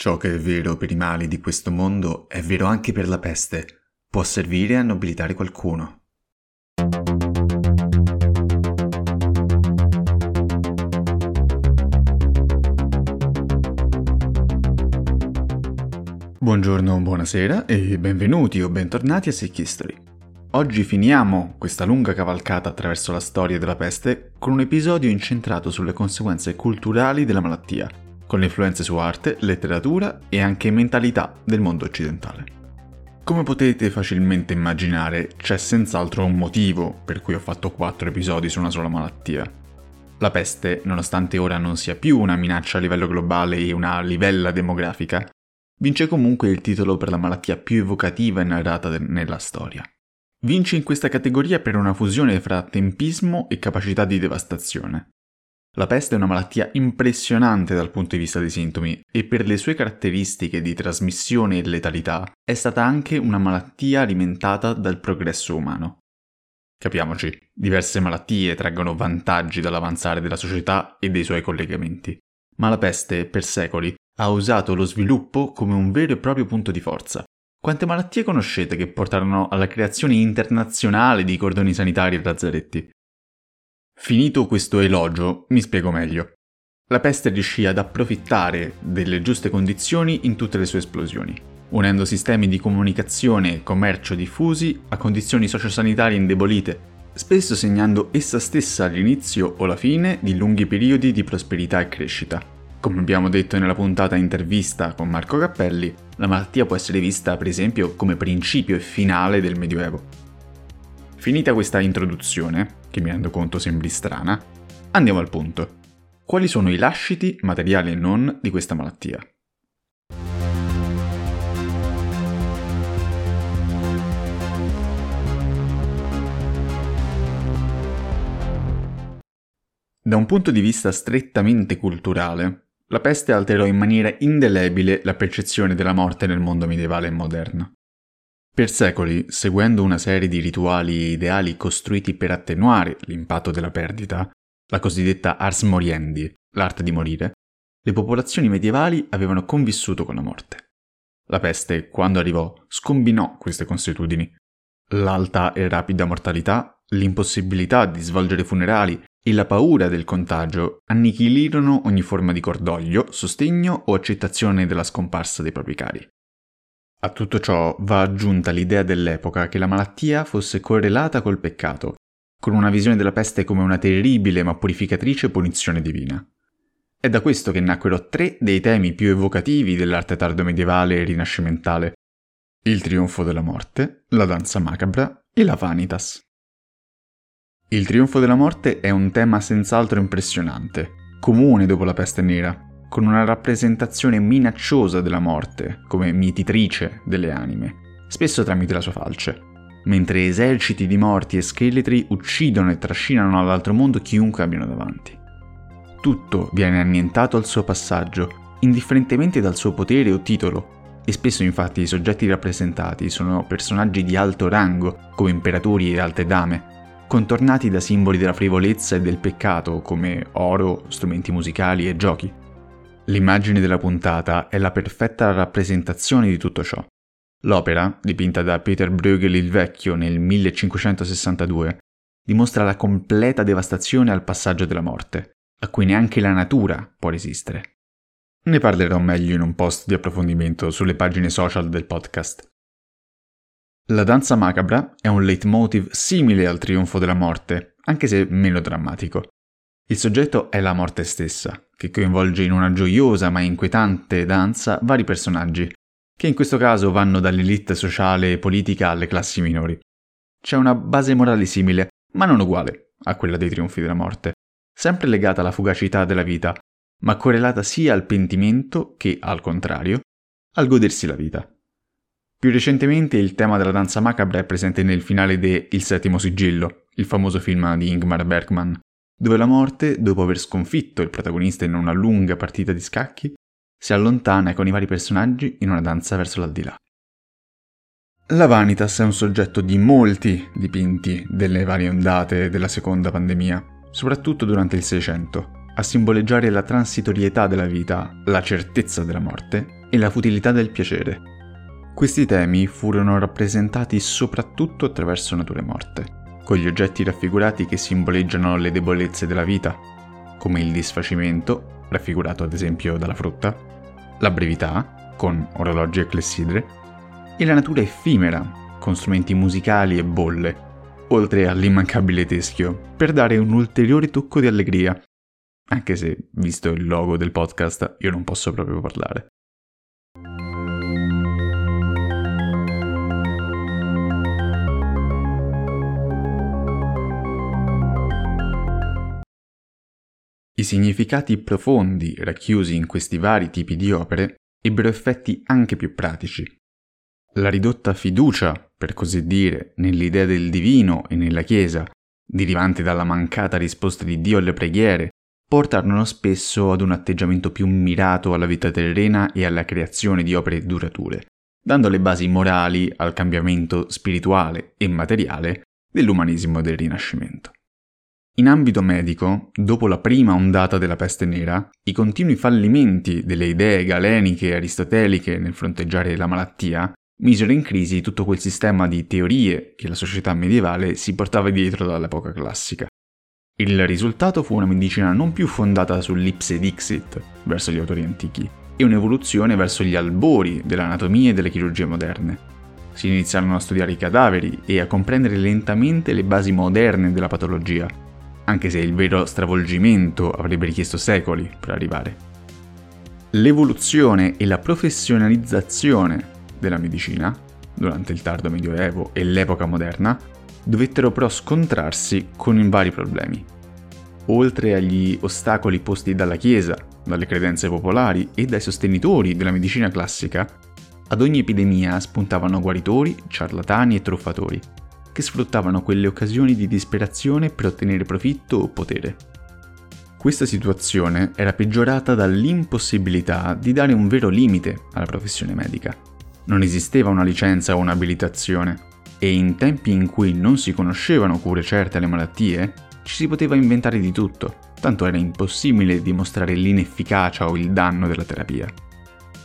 Ciò che è vero per i mali di questo mondo è vero anche per la peste. Può servire a nobilitare qualcuno. Buongiorno, buonasera e benvenuti o bentornati a Sick History. Oggi finiamo questa lunga cavalcata attraverso la storia della peste con un episodio incentrato sulle conseguenze culturali della malattia con le influenze su arte, letteratura e anche mentalità del mondo occidentale. Come potete facilmente immaginare, c'è senz'altro un motivo per cui ho fatto quattro episodi su una sola malattia. La peste, nonostante ora non sia più una minaccia a livello globale e una livella demografica, vince comunque il titolo per la malattia più evocativa e narrata de- nella storia. Vince in questa categoria per una fusione fra tempismo e capacità di devastazione. La peste è una malattia impressionante dal punto di vista dei sintomi e per le sue caratteristiche di trasmissione e letalità è stata anche una malattia alimentata dal progresso umano. Capiamoci, diverse malattie traggono vantaggi dall'avanzare della società e dei suoi collegamenti, ma la peste, per secoli, ha usato lo sviluppo come un vero e proprio punto di forza. Quante malattie conoscete che portarono alla creazione internazionale di cordoni sanitari e lazzaretti? Finito questo elogio, mi spiego meglio. La peste riuscì ad approfittare delle giuste condizioni in tutte le sue esplosioni, unendo sistemi di comunicazione e commercio diffusi a condizioni sociosanitarie indebolite, spesso segnando essa stessa l'inizio o la fine di lunghi periodi di prosperità e crescita. Come abbiamo detto nella puntata intervista con Marco Cappelli, la malattia può essere vista per esempio come principio e finale del Medioevo. Finita questa introduzione, che mi rendo conto sembri strana, andiamo al punto. Quali sono i lasciti, materiali e non, di questa malattia? Da un punto di vista strettamente culturale, la peste alterò in maniera indelebile la percezione della morte nel mondo medievale e moderno. Per secoli, seguendo una serie di rituali e ideali costruiti per attenuare l'impatto della perdita, la cosiddetta ars moriendi, l'arte di morire, le popolazioni medievali avevano convissuto con la morte. La peste, quando arrivò, scombinò queste consuetudini. L'alta e rapida mortalità, l'impossibilità di svolgere funerali e la paura del contagio annichilirono ogni forma di cordoglio, sostegno o accettazione della scomparsa dei propri cari. A tutto ciò va aggiunta l'idea dell'epoca che la malattia fosse correlata col peccato, con una visione della peste come una terribile ma purificatrice punizione divina. È da questo che nacquero tre dei temi più evocativi dell'arte tardomedievale e rinascimentale, il trionfo della morte, la danza macabra e la vanitas. Il trionfo della morte è un tema senz'altro impressionante, comune dopo la peste nera, con una rappresentazione minacciosa della morte, come mietitrice delle anime, spesso tramite la sua falce, mentre eserciti di morti e scheletri uccidono e trascinano all'altro mondo chiunque abbiano davanti. Tutto viene annientato al suo passaggio, indifferentemente dal suo potere o titolo, e spesso infatti i soggetti rappresentati sono personaggi di alto rango, come imperatori e alte dame, contornati da simboli della frivolezza e del peccato come oro, strumenti musicali e giochi. L'immagine della puntata è la perfetta rappresentazione di tutto ciò. L'opera, dipinta da Peter Bruegel il Vecchio nel 1562, dimostra la completa devastazione al passaggio della morte, a cui neanche la natura può resistere. Ne parlerò meglio in un post di approfondimento sulle pagine social del podcast. La danza macabra è un leitmotiv simile al trionfo della morte, anche se meno drammatico. Il soggetto è la morte stessa, che coinvolge in una gioiosa ma inquietante danza vari personaggi, che in questo caso vanno dall'elite sociale e politica alle classi minori. C'è una base morale simile, ma non uguale a quella dei trionfi della morte, sempre legata alla fugacità della vita, ma correlata sia al pentimento che, al contrario, al godersi la vita. Più recentemente il tema della danza macabra è presente nel finale de Il settimo sigillo, il famoso film di Ingmar Bergman, dove la morte, dopo aver sconfitto il protagonista in una lunga partita di scacchi, si allontana con i vari personaggi in una danza verso l'aldilà. La Vanitas è un soggetto di molti dipinti delle varie ondate della seconda pandemia, soprattutto durante il Seicento, a simboleggiare la transitorietà della vita, la certezza della morte e la futilità del piacere. Questi temi furono rappresentati soprattutto attraverso nature morte, con gli oggetti raffigurati che simboleggiano le debolezze della vita, come il disfacimento, raffigurato ad esempio dalla frutta, la brevità, con orologi e clessidre, e la natura effimera, con strumenti musicali e bolle, oltre all'immancabile teschio, per dare un ulteriore tocco di allegria, anche se, visto il logo del podcast, io non posso proprio parlare. Significati profondi racchiusi in questi vari tipi di opere ebbero effetti anche più pratici. La ridotta fiducia, per così dire, nell'idea del divino e nella Chiesa, derivante dalla mancata risposta di Dio alle preghiere, portarono spesso ad un atteggiamento più mirato alla vita terrena e alla creazione di opere durature, dando le basi morali al cambiamento spirituale e materiale dell'umanesimo del Rinascimento. In ambito medico, dopo la prima ondata della peste nera, i continui fallimenti delle idee galeniche e aristoteliche nel fronteggiare la malattia misero in crisi tutto quel sistema di teorie che la società medievale si portava dietro dall'epoca classica. Il risultato fu una medicina non più fondata sull'ipse dixit verso gli autori antichi, e un'evoluzione verso gli albori dell'anatomia e delle chirurgie moderne. Si iniziarono a studiare i cadaveri e a comprendere lentamente le basi moderne della patologia, anche se il vero stravolgimento avrebbe richiesto secoli per arrivare. L'evoluzione e la professionalizzazione della medicina, durante il tardo medioevo e l'epoca moderna, dovettero però scontrarsi con vari problemi. Oltre agli ostacoli posti dalla Chiesa, dalle credenze popolari e dai sostenitori della medicina classica, ad ogni epidemia spuntavano guaritori, ciarlatani e truffatori, che sfruttavano quelle occasioni di disperazione per ottenere profitto o potere. Questa situazione era peggiorata dall'impossibilità di dare un vero limite alla professione medica. Non esisteva una licenza o un'abilitazione e in tempi in cui non si conoscevano cure certe alle malattie, ci si poteva inventare di tutto, tanto era impossibile dimostrare l'inefficacia o il danno della terapia.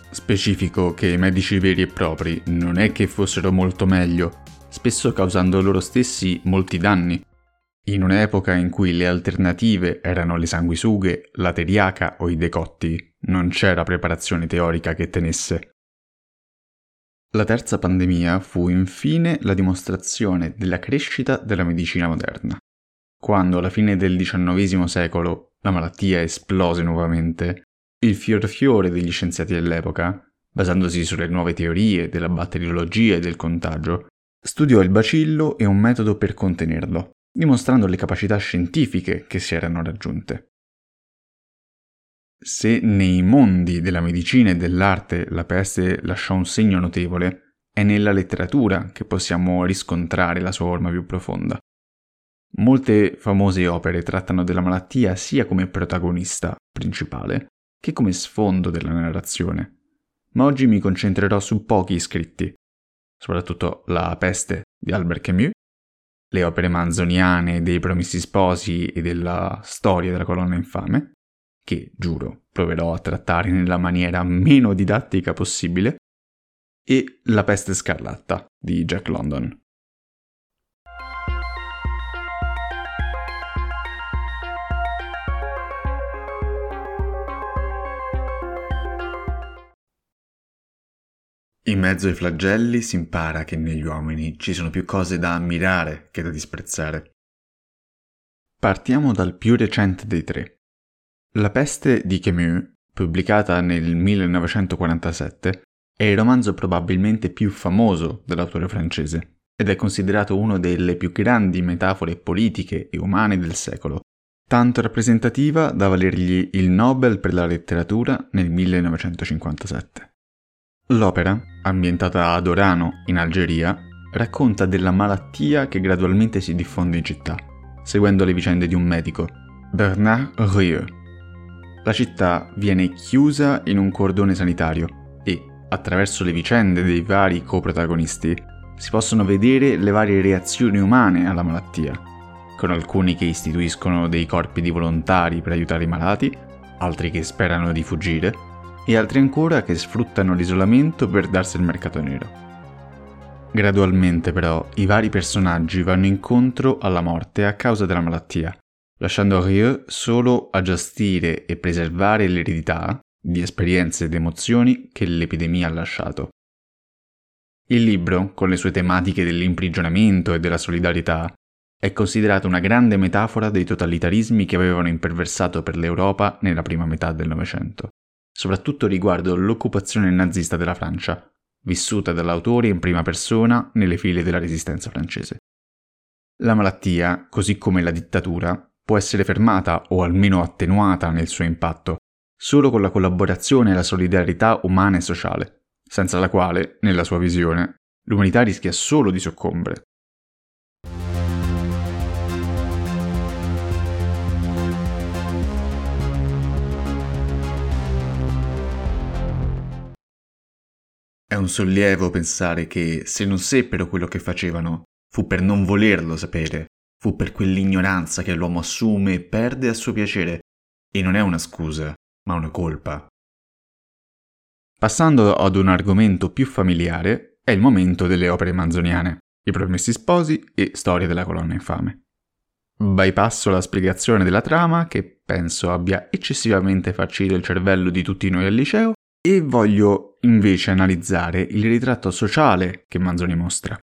Specifico che i medici veri e propri non è che fossero molto meglio, spesso causando loro stessi molti danni. In un'epoca in cui le alternative erano le sanguisughe, la teriaca o i decotti, non c'era preparazione teorica che tenesse. La terza pandemia fu infine la dimostrazione della crescita della medicina moderna. Quando alla fine del XIX secolo la malattia esplose nuovamente, il fior fiore degli scienziati dell'epoca, basandosi sulle nuove teorie della batteriologia e del contagio, Studiò il bacillo e un metodo per contenerlo, dimostrando le capacità scientifiche che si erano raggiunte. Se nei mondi della medicina e dell'arte la peste lasciò un segno notevole, è nella letteratura che possiamo riscontrare la sua forma più profonda. Molte famose opere trattano della malattia sia come protagonista principale che come sfondo della narrazione, ma oggi mi concentrerò su pochi scritti soprattutto La peste di Albert Camus, le opere manzoniane dei Promessi Sposi e della storia della colonna infame, che, giuro, proverò a trattare nella maniera meno didattica possibile, e La peste scarlatta di Jack London. In mezzo ai flagelli si impara che negli uomini ci sono più cose da ammirare che da disprezzare. Partiamo dal più recente dei tre. La peste di Camus, pubblicata nel 1947, è il romanzo probabilmente più famoso dell'autore francese ed è considerato una delle più grandi metafore politiche e umane del secolo, tanto rappresentativa da valergli il Nobel per la letteratura nel 1957. L'opera, ambientata ad Orano, in Algeria, racconta della malattia che gradualmente si diffonde in città, seguendo le vicende di un medico, Bernard Rieu. La città viene chiusa in un cordone sanitario e, attraverso le vicende dei vari coprotagonisti, si possono vedere le varie reazioni umane alla malattia, con alcuni che istituiscono dei corpi di volontari per aiutare i malati, altri che sperano di fuggire, e altri ancora che sfruttano l'isolamento per darsi il mercato nero. Gradualmente però i vari personaggi vanno incontro alla morte a causa della malattia, lasciando Rieu solo a gestire e preservare l'eredità di esperienze ed emozioni che l'epidemia ha lasciato. Il libro, con le sue tematiche dell'imprigionamento e della solidarietà, è considerato una grande metafora dei totalitarismi che avevano imperversato per l'Europa nella prima metà del Novecento, soprattutto riguardo l'occupazione nazista della Francia, vissuta dall'autore in prima persona nelle file della resistenza francese. La malattia, così come la dittatura, può essere fermata o almeno attenuata nel suo impatto solo con la collaborazione e la solidarietà umana e sociale, senza la quale, nella sua visione, l'umanità rischia solo di soccombere. È un sollievo pensare che se non seppero quello che facevano, fu per non volerlo sapere, fu per quell'ignoranza che l'uomo assume e perde a suo piacere, e non è una scusa, ma una colpa. Passando ad un argomento più familiare, è il momento delle opere manzoniane, I Promessi Sposi e Storia della colonna infame. Bypasso la spiegazione della trama, che penso abbia eccessivamente farcito il cervello di tutti noi al liceo, e voglio invece analizzare il ritratto sociale che Manzoni mostra.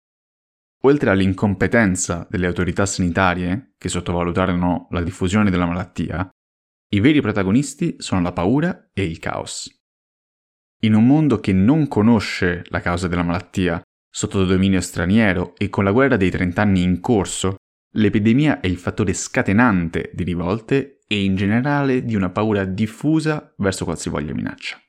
Oltre all'incompetenza delle autorità sanitarie, che sottovalutarono la diffusione della malattia, i veri protagonisti sono la paura e il caos. In un mondo che non conosce la causa della malattia, sotto dominio straniero e con la guerra dei trent'anni in corso, l'epidemia è il fattore scatenante di rivolte e in generale di una paura diffusa verso qualsivoglia minaccia.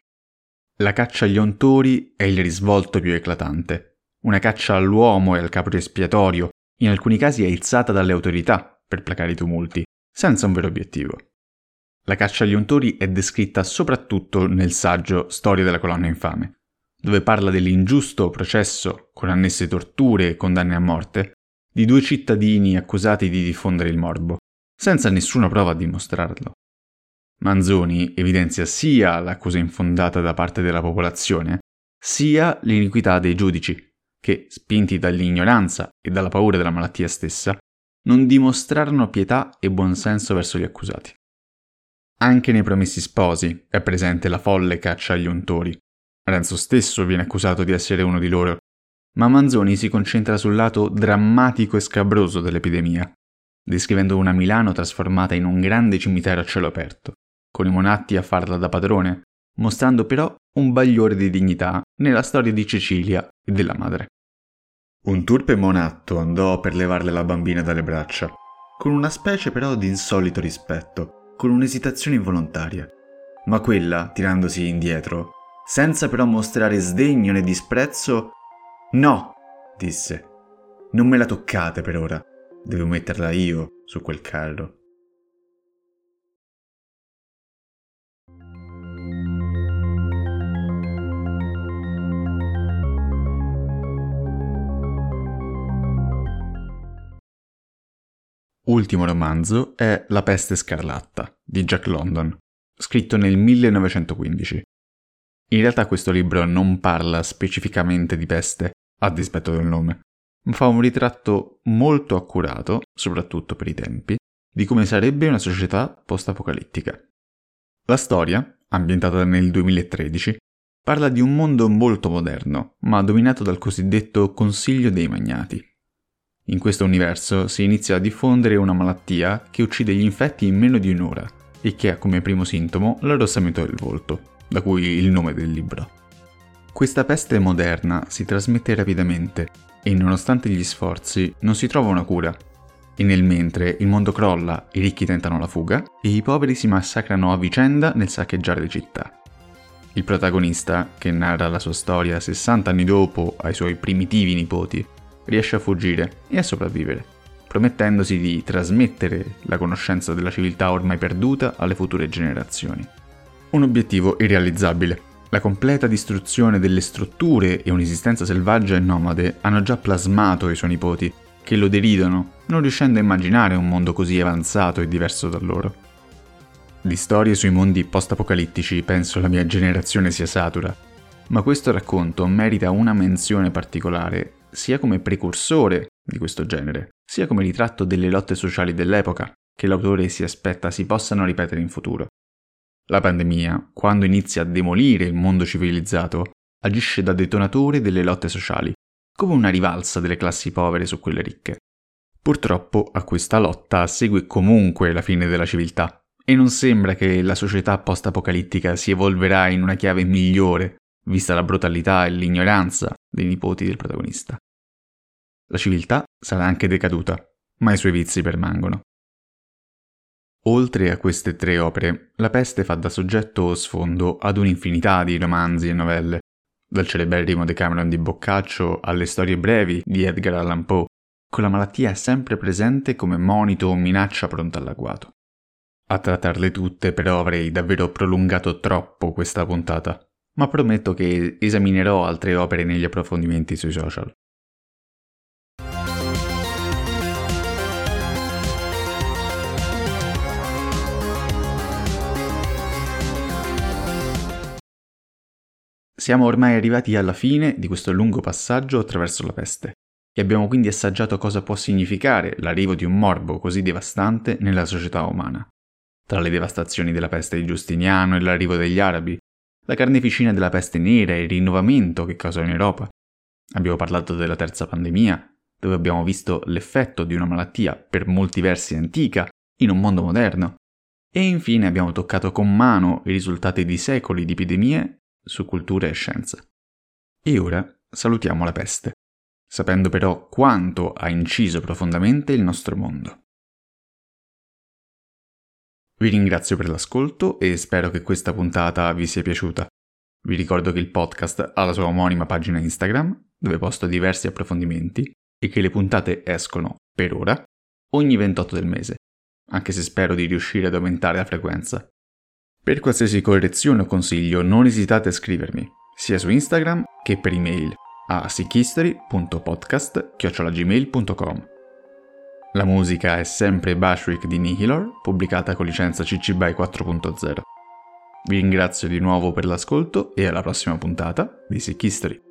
La caccia agli ontori è il risvolto più eclatante. Una caccia all'uomo e al capro espiatorio, in alcuni casi aizzata dalle autorità per placare i tumulti, senza un vero obiettivo. La caccia agli untori è descritta soprattutto nel saggio Storia della colonna infame, dove parla dell'ingiusto processo con annesse torture e condanne a morte di due cittadini accusati di diffondere il morbo, senza nessuna prova a dimostrarlo. Manzoni evidenzia sia l'accusa infondata da parte della popolazione, sia l'iniquità dei giudici, che, spinti dall'ignoranza e dalla paura della malattia stessa, non dimostrarono pietà e buonsenso verso gli accusati. Anche nei Promessi Sposi è presente la folle caccia agli untori. Renzo stesso viene accusato di essere uno di loro, ma Manzoni si concentra sul lato drammatico e scabroso dell'epidemia, descrivendo una Milano trasformata in un grande cimitero a cielo aperto con i monatti a farla da padrone, mostrando però un bagliore di dignità nella storia di Cecilia e della madre. Un turpe monatto andò per levarle la bambina dalle braccia, con una specie però di insolito rispetto, con un'esitazione involontaria. Ma quella, tirandosi indietro, senza però mostrare sdegno né disprezzo, no, disse, non me la toccate per ora, devo metterla io su quel carro. Ultimo romanzo è La peste scarlatta di Jack London, scritto nel 1915. In realtà questo libro non parla specificamente di peste, a dispetto del nome, ma fa un ritratto molto accurato, soprattutto per i tempi, di come sarebbe una società post-apocalittica. La storia, ambientata nel 2013, parla di un mondo molto moderno, ma dominato dal cosiddetto Consiglio dei Magnati, in questo universo si inizia a diffondere una malattia che uccide gli infetti in meno di un'ora e che ha come primo sintomo l'arrossamento del volto, da cui il nome del libro. Questa peste moderna si trasmette rapidamente e nonostante gli sforzi non si trova una cura. E nel mentre il mondo crolla, i ricchi tentano la fuga e i poveri si massacrano a vicenda nel saccheggiare le città. Il protagonista, che narra la sua storia 60 anni dopo ai suoi primitivi nipoti, riesce a fuggire e a sopravvivere, promettendosi di trasmettere la conoscenza della civiltà ormai perduta alle future generazioni. Un obiettivo irrealizzabile. La completa distruzione delle strutture e un'esistenza selvaggia e nomade hanno già plasmato i suoi nipoti, che lo deridono, non riuscendo a immaginare un mondo così avanzato e diverso da loro. Di storie sui mondi post-apocalittici penso la mia generazione sia satura, ma questo racconto merita una menzione particolare sia come precursore di questo genere, sia come ritratto delle lotte sociali dell'epoca che l'autore si aspetta si possano ripetere in futuro. La pandemia, quando inizia a demolire il mondo civilizzato, agisce da detonatore delle lotte sociali, come una rivalsa delle classi povere su quelle ricche. Purtroppo a questa lotta segue comunque la fine della civiltà, e non sembra che la società post-apocalittica si evolverà in una chiave migliore, vista la brutalità e l'ignoranza dei nipoti del protagonista. La civiltà sarà anche decaduta, ma i suoi vizi permangono. Oltre a queste tre opere, La peste fa da soggetto o sfondo ad un'infinità di romanzi e novelle, dal celeberrimo Decameron di Boccaccio alle storie brevi di Edgar Allan Poe, con la malattia sempre presente come monito o minaccia pronta all'agguato. A trattarle tutte però avrei davvero prolungato troppo questa puntata, ma prometto che esaminerò altre opere negli approfondimenti sui social. Siamo ormai arrivati alla fine di questo lungo passaggio attraverso la peste e abbiamo quindi assaggiato cosa può significare l'arrivo di un morbo così devastante nella società umana tra le devastazioni della peste di Giustiniano e l'arrivo degli arabi, la carneficina della peste nera e il rinnovamento che causò in Europa. Abbiamo parlato della terza pandemia, dove abbiamo visto l'effetto di una malattia per molti versi antica in un mondo moderno. E infine abbiamo toccato con mano i risultati di secoli di epidemie su cultura e scienza. E ora salutiamo la peste, sapendo però quanto ha inciso profondamente il nostro mondo. Vi ringrazio per l'ascolto e spero che questa puntata vi sia piaciuta. Vi ricordo che il podcast ha la sua omonima pagina Instagram, dove posto diversi approfondimenti, e che le puntate escono, per ora, ogni 28 del mese, anche se spero di riuscire ad aumentare la frequenza. Per qualsiasi correzione o consiglio non esitate a scrivermi, sia su Instagram che per email a sickhistory.podcast.gmail.com la musica è sempre Bashwick di Nihilor, pubblicata con licenza CC BY 4.0. Vi ringrazio di nuovo per l'ascolto e alla prossima puntata di Sick History.